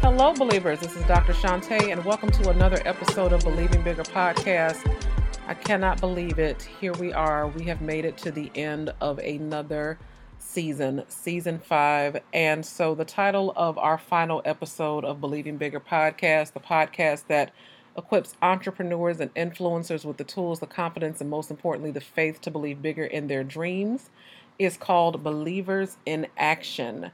Hello, believers. This is Dr. Shante, and welcome to another episode of Believing Bigger podcast. I cannot believe it. Here we are. We have made it to the end of another season, season five. And so, the title of our final episode of Believing Bigger podcast, the podcast that equips entrepreneurs and influencers with the tools, the confidence, and most importantly, the faith to believe bigger in their dreams, is called Believers in Action.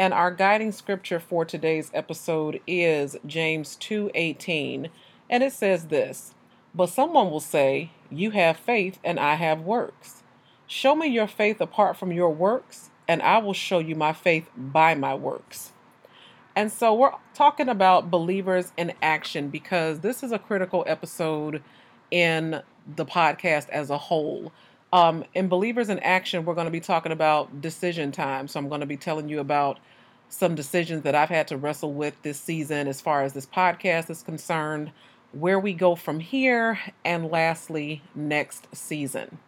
And our guiding scripture for today's episode is James 2:18, and it says this: "But someone will say, you have faith and I have works. Show me your faith apart from your works, and I will show you my faith by my works." And so we're talking about believers in action because this is a critical episode in the podcast as a whole. Um, in Believers in Action, we're going to be talking about decision time. So I'm going to be telling you about some decisions that I've had to wrestle with this season as far as this podcast is concerned, where we go from here, and lastly, next season.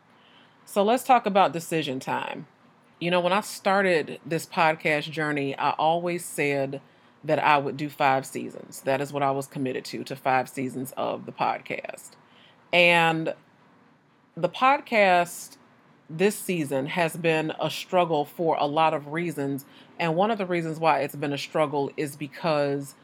So let's talk about decision time. You know, when I started this podcast journey, I always said that I would do five seasons. That is what I was committed to, to five seasons of the podcast. And the podcast this season has been a struggle for a lot of reasons. And one of the reasons why it's been a struggle is because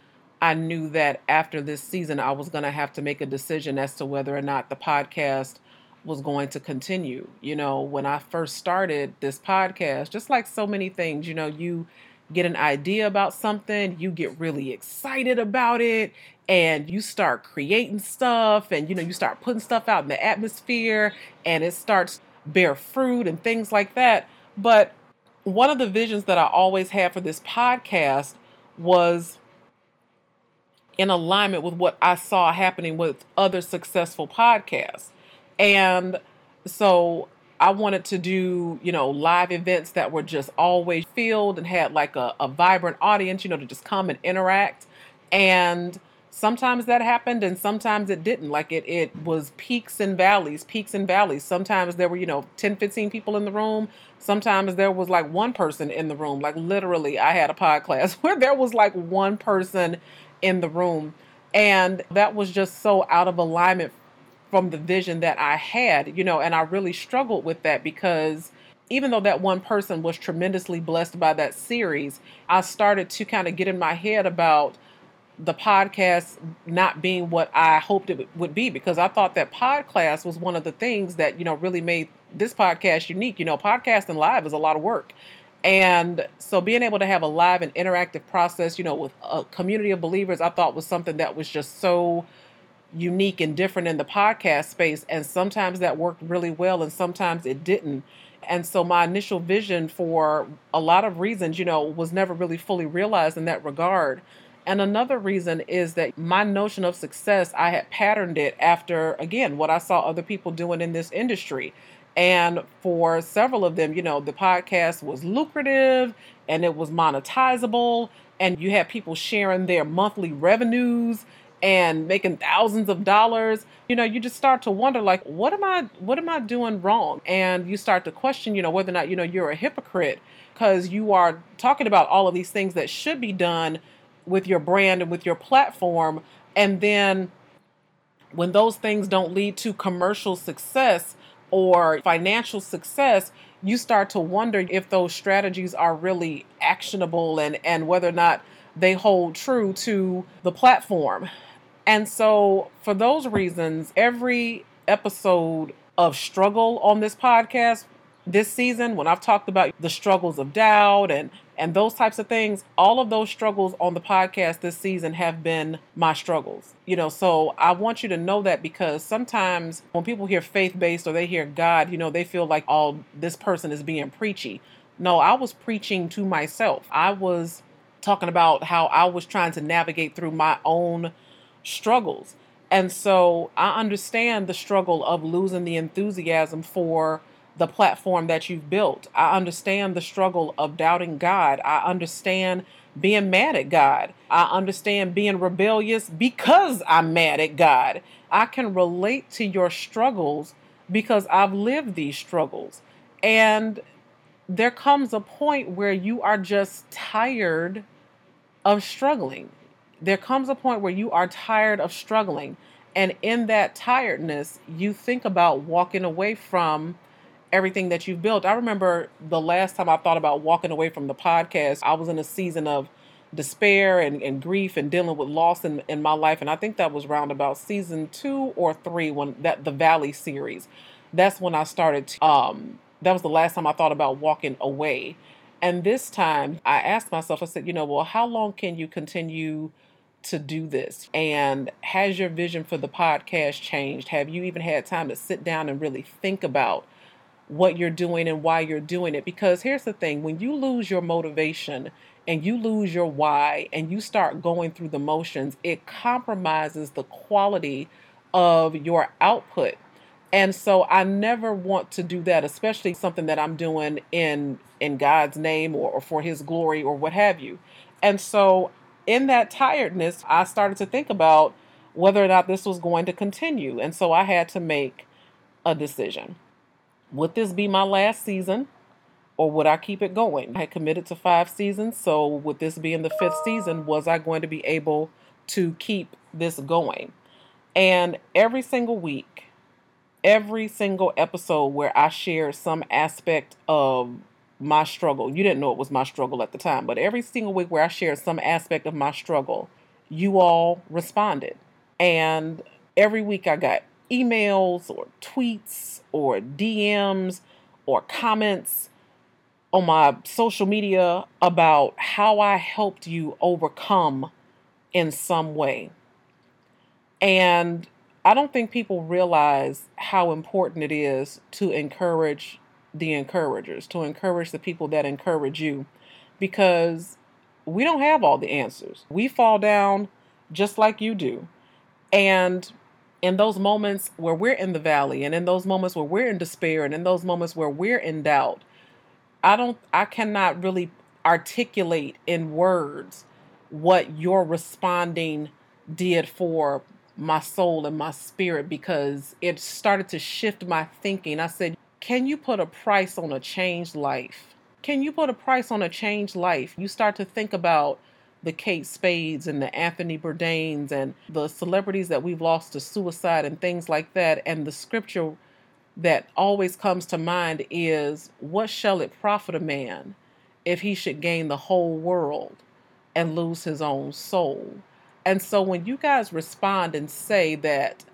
I knew that after this season, I was going to have to make a decision as to whether or not the podcast was going to continue. You know, when I first started this podcast, just like so many things, you know, you get an idea about something, you get really excited about it, and you start creating stuff and you know you start putting stuff out in the atmosphere and it starts bear fruit and things like that but one of the visions that I always had for this podcast was in alignment with what I saw happening with other successful podcasts. And so I wanted to do, you know, live events that were just always filled and had like a, a vibrant audience, you know, to just come and interact. And sometimes that happened and sometimes it didn't. Like it it was peaks and valleys peaks and valleys. Sometimes there were you know 10 15 people in the room. Sometimes there was like one person in the room. Like literally i had a pod class where there was like one person in the room. And that was just so out of alignment from the vision that i had you know and i really struggled with that because even though that one person was tremendously blessed by that series i started to kind of get in my head about the podcast not being what I hoped it would be because I thought that podcast was one of the things that, you know, really made this podcast unique. You know, podcasting live is a lot of work. And so being able to have a live and interactive process, you know, with a community of believers, I thought was something that was just so unique and different in the podcast space. And sometimes that worked really well and sometimes it didn't. And so my initial vision for a lot of reasons, you know, was never really fully realized in that regard. And another reason is that my notion of success, I had patterned it after, again, what I saw other people doing in this industry. And for several of them, you know, the podcast was lucrative and it was monetizable, and you had people sharing their monthly revenues and making thousands of dollars you know you just start to wonder like what am i what am i doing wrong and you start to question you know whether or not you know you're a hypocrite because you are talking about all of these things that should be done with your brand and with your platform. And then when those things don't lead to commercial success or financial success, you start to wonder if those strategies are really actionable and, and whether or not they hold true to the platform. And so, for those reasons, every episode of struggle on this podcast this season, when I've talked about the struggles of doubt and and those types of things, all of those struggles on the podcast this season have been my struggles. You know, so I want you to know that because sometimes when people hear faith based or they hear God, you know, they feel like, oh, this person is being preachy. No, I was preaching to myself. I was talking about how I was trying to navigate through my own struggles. And so I understand the struggle of losing the enthusiasm for the platform that you've built. I understand the struggle of doubting God. I understand being mad at God. I understand being rebellious because I'm mad at God. I can relate to your struggles because I've lived these struggles. And there comes a point where you are just tired of struggling. There comes a point where you are tired of struggling. And in that tiredness, you think about walking away from everything that you've built. I remember the last time I thought about walking away from the podcast, I was in a season of despair and, and grief and dealing with loss in, in my life. And I think that was around about season two or three when that the Valley series. That's when I started to, um that was the last time I thought about walking away. And this time I asked myself, I said, you know, well, how long can you continue to do this? And has your vision for the podcast changed? Have you even had time to sit down and really think about what you're doing and why you're doing it? Because here's the thing when you lose your motivation and you lose your why and you start going through the motions, it compromises the quality of your output. And so I never want to do that, especially something that I'm doing in in God's name or, or for his glory or what have you. And so in that tiredness, I started to think about whether or not this was going to continue. And so I had to make a decision. Would this be my last season? or would I keep it going? I had committed to five seasons, so with this being the fifth season, was I going to be able to keep this going? And every single week, every single episode where I shared some aspect of my struggle, you didn't know it was my struggle at the time, but every single week where I shared some aspect of my struggle, you all responded. And every week I got emails or tweets or DMs or comments on my social media about how I helped you overcome in some way. And I don't think people realize how important it is to encourage the encouragers, to encourage the people that encourage you, because we don't have all the answers. We fall down just like you do. And in those moments where we're in the valley, and in those moments where we're in despair, and in those moments where we're in doubt, I don't I cannot really articulate in words what your responding did for my soul and my spirit because it started to shift my thinking. I said, Can you put a price on a changed life? Can you put a price on a changed life? You start to think about the Kate Spades and the Anthony Bourdains and the celebrities that we've lost to suicide and things like that. And the scripture that always comes to mind is what shall it profit a man if he should gain the whole world and lose his own soul? And so when you guys respond and say that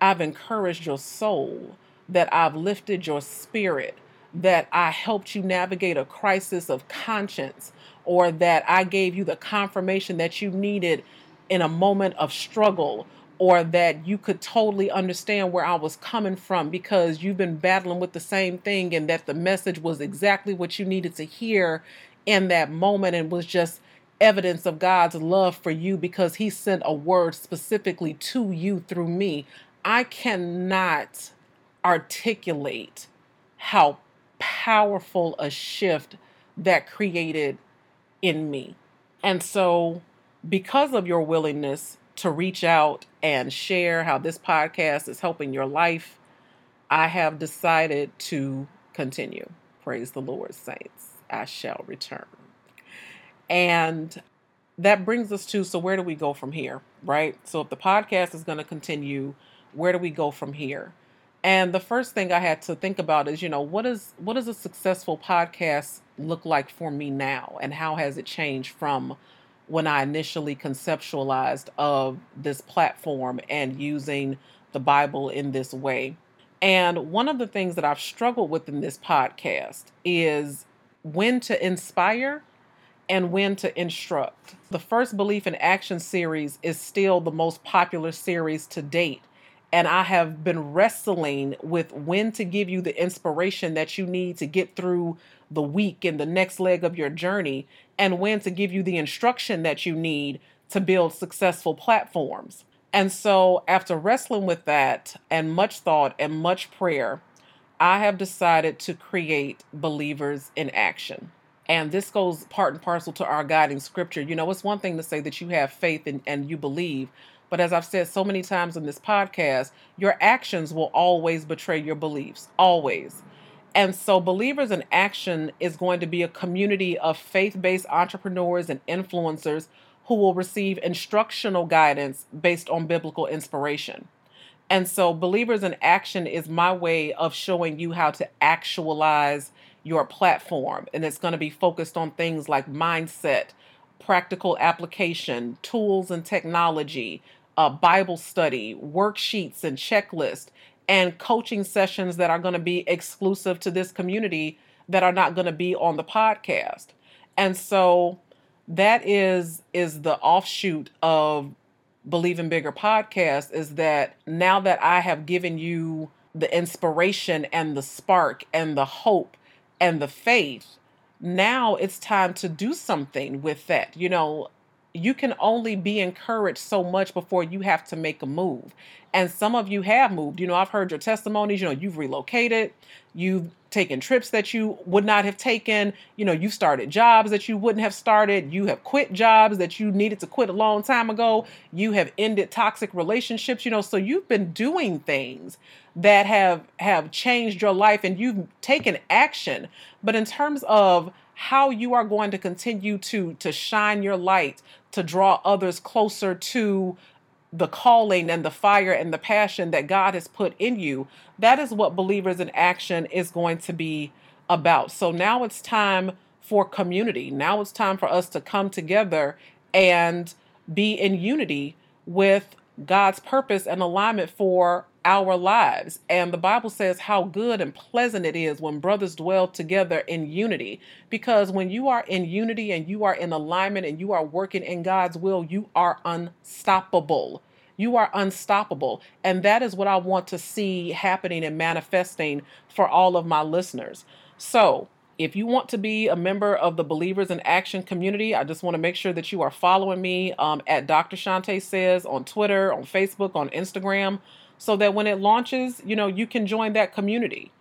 I've encouraged your soul, that I've lifted your spirit, that I helped you navigate a crisis of conscience, or that I gave you the confirmation that you needed in a moment of struggle or that you could totally understand where I was coming from because you've been battling with the same thing and that the message was exactly what you needed to hear in that moment and was just evidence of God's love for you because He sent a word specifically to you through me. I cannot articulate how powerful a shift that created in me. And so, because of your willingness to reach out and share how this podcast is helping your life, I have decided to continue. Praise the Lord, saints. I shall return. And that brings us to so where do we go from here, right? So if the podcast is going to continue, where do we go from here? And the first thing I had to think about is, you know, what is what does a successful podcast look like for me now and how has it changed from when I initially conceptualized of this platform and using the Bible in this way. And one of the things that I've struggled with in this podcast is when to inspire and when to instruct. The first Belief in Action series is still the most popular series to date. And I have been wrestling with when to give you the inspiration that you need to get through the week and the next leg of your journey and when to give you the instruction that you need to build successful platforms. And so, after wrestling with that and much thought and much prayer, I have decided to create believers in action. And this goes part and parcel to our guiding scripture. You know, it's one thing to say that you have faith and, and you believe, but as I've said so many times in this podcast, your actions will always betray your beliefs, always. And so, Believers in Action is going to be a community of faith based entrepreneurs and influencers who will receive instructional guidance based on biblical inspiration. And so, Believers in Action is my way of showing you how to actualize your platform. And it's going to be focused on things like mindset, practical application, tools and technology, uh, Bible study, worksheets and checklists, and coaching sessions that are going to be exclusive to this community that are not going to be on the podcast. And so that is is the offshoot of Believing Bigger podcast is that now that I have given you the inspiration and the spark and the hope and the faith, now it's time to do something with that. You know, you can only be encouraged so much before you have to make a move. And some of you have moved. You know, I've heard your testimonies. You know, you've relocated, you've taken trips that you would not have taken. You know, you've started jobs that you wouldn't have started. You have quit jobs that you needed to quit a long time ago. You have ended toxic relationships, you know, so you've been doing things that have have changed your life and you've taken action. But in terms of how you are going to continue to to shine your light to draw others closer to the calling and the fire and the passion that God has put in you. That is what Believers in Action is going to be about. So now it's time for community. Now it's time for us to come together and be in unity with God's purpose and alignment for our lives. And the Bible says how good and pleasant it is when brothers dwell together in unity. Because when you are in unity and you are in alignment and you are working in God's will, you are unstoppable. You are unstoppable. And that is what I want to see happening and manifesting for all of my listeners. So, if you want to be a member of the Believers in Action community, I just want to make sure that you are following me um, at Dr. Shante Says on Twitter, on Facebook, on Instagram so that when it launches, you know, you can join that community.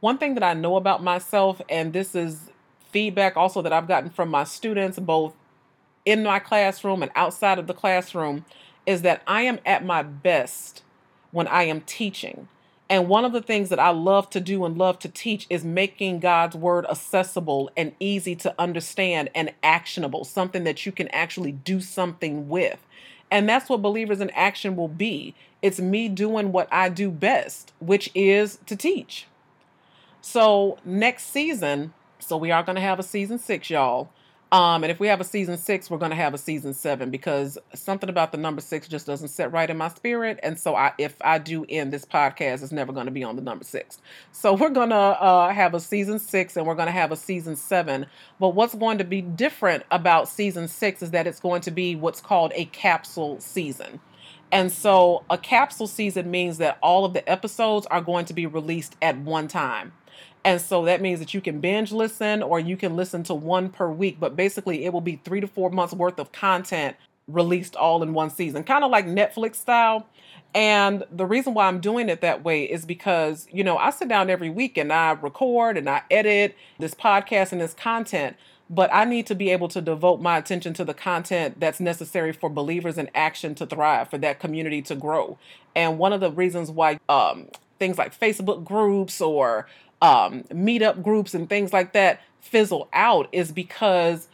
One thing that I know about myself, and this is feedback also that I've gotten from my students, both in my classroom and outside of the classroom, is that I am at my best when I am teaching. And one of the things that I love to do and love to teach is making God's word accessible and easy to understand and actionable, something that you can actually do something with. And that's what believers in action will be. It's me doing what I do best, which is to teach. So, next season, so we are going to have a season six, y'all. Um, and if we have a season six, we're going to have a season seven because something about the number six just doesn't sit right in my spirit. And so, I, if I do end this podcast, it's never going to be on the number six. So, we're going to uh, have a season six and we're going to have a season seven. But what's going to be different about season six is that it's going to be what's called a capsule season. And so, a capsule season means that all of the episodes are going to be released at one time. And so that means that you can binge listen or you can listen to one per week, but basically it will be three to four months worth of content released all in one season, kind of like Netflix style. And the reason why I'm doing it that way is because, you know, I sit down every week and I record and I edit this podcast and this content, but I need to be able to devote my attention to the content that's necessary for believers in action to thrive, for that community to grow. And one of the reasons why um, things like Facebook groups or um, meetup groups and things like that fizzle out is because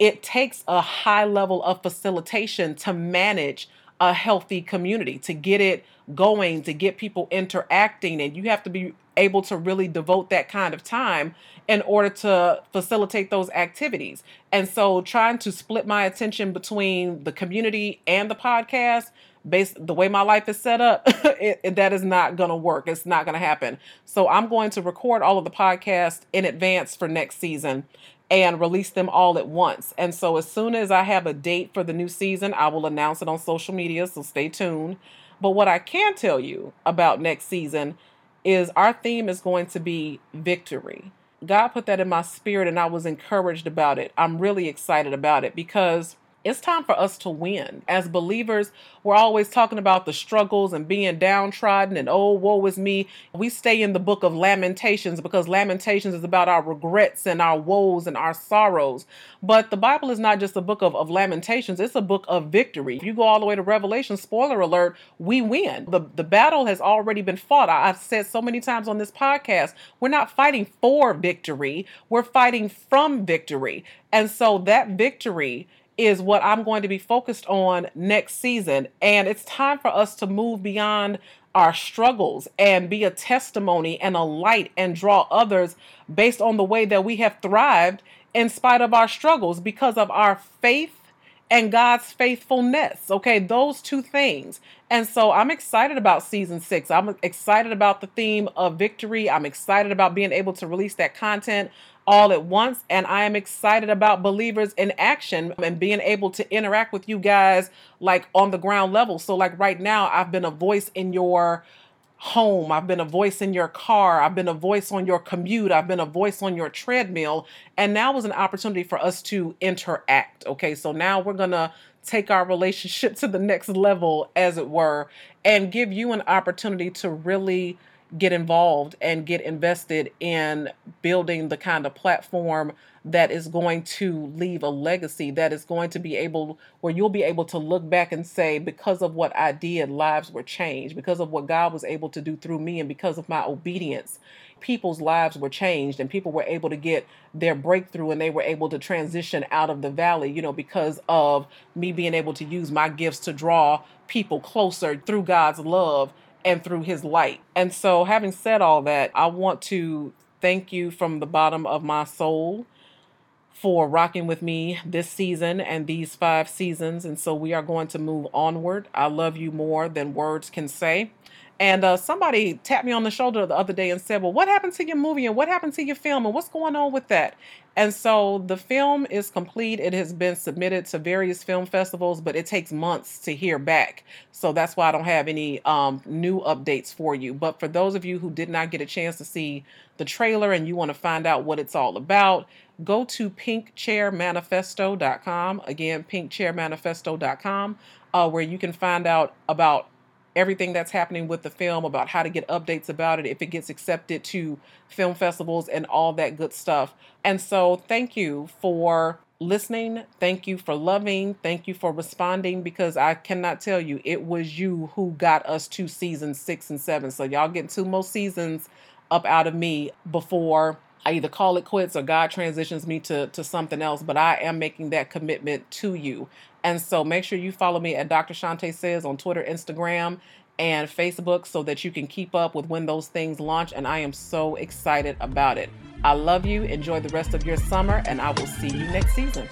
it takes a high level of facilitation to manage a healthy community, to get it going, to get people interacting. And you have to be able to really devote that kind of time in order to facilitate those activities. And so trying to split my attention between the community and the podcast based the way my life is set up, it, it, that is not going to work. It's not going to happen. So I'm going to record all of the podcasts in advance for next season and release them all at once. And so as soon as I have a date for the new season, I will announce it on social media. So stay tuned. But what I can tell you about next season is our theme is going to be victory. God put that in my spirit and I was encouraged about it. I'm really excited about it because it's time for us to win. As believers, we're always talking about the struggles and being downtrodden and oh, woe is me. We stay in the book of Lamentations because Lamentations is about our regrets and our woes and our sorrows. But the Bible is not just a book of, of Lamentations, it's a book of victory. If you go all the way to Revelation, spoiler alert, we win. The, the battle has already been fought. I, I've said so many times on this podcast, we're not fighting for victory, we're fighting from victory. And so that victory is what I'm going to be focused on next season. And it's time for us to move beyond our struggles and be a testimony and a light and draw others based on the way that we have thrived in spite of our struggles because of our faith and God's faithfulness. Okay, those two things. And so I'm excited about season six. I'm excited about the theme of victory. I'm excited about being able to release that content all at once. And I am excited about believers in action and being able to interact with you guys like on the ground level. So, like right now, I've been a voice in your home. I've been a voice in your car. I've been a voice on your commute. I've been a voice on your treadmill. And now is an opportunity for us to interact. Okay, so now we're going to take our relationship to the next level, as it were, and give you an opportunity to really get involved and get invested in building the kind of platform that is going to leave a legacy that is going to be able where you'll be able to look back and say because of what I did lives were changed. Because of what God was able to do through me and because of my obedience people's lives were changed and people were able to get their breakthrough and they were able to transition out of the valley you know because of me being able to use my gifts to draw people closer through God's love and through his light. And so having said all that, I want to thank you from the bottom of my soul for rocking with me this season and these five seasons. And so we are going to move onward. I love you more than words can say. And uh, somebody tapped me on the shoulder the other day and said, Well, what happened to your movie and what happened to your film and what's going on with that? And so the film is complete. It has been submitted to various film festivals, but it takes months to hear back. So that's why I don't have any um, new updates for you. But for those of you who did not get a chance to see the trailer and you want to find out what it's all about, go to pinkchairmanifesto.com. Again, pinkchairmanifesto.com, uh, where you can find out about everything that's happening with the film, about how to get updates about it, if it gets accepted to film festivals, and all that good stuff. And so, thank you for listening. Thank you for loving. Thank you for responding because I cannot tell you, it was you who got us to season six and seven. So, y'all getting two more seasons up out of me before I either call it quits or God transitions me to, to something else, but I am making that commitment to you. And so make sure you follow me at Dr. Shante Says on Twitter, Instagram, and Facebook so that you can keep up with when those things launch. And I am so excited about it. I love you. Enjoy the rest of your summer, and I will see you next season.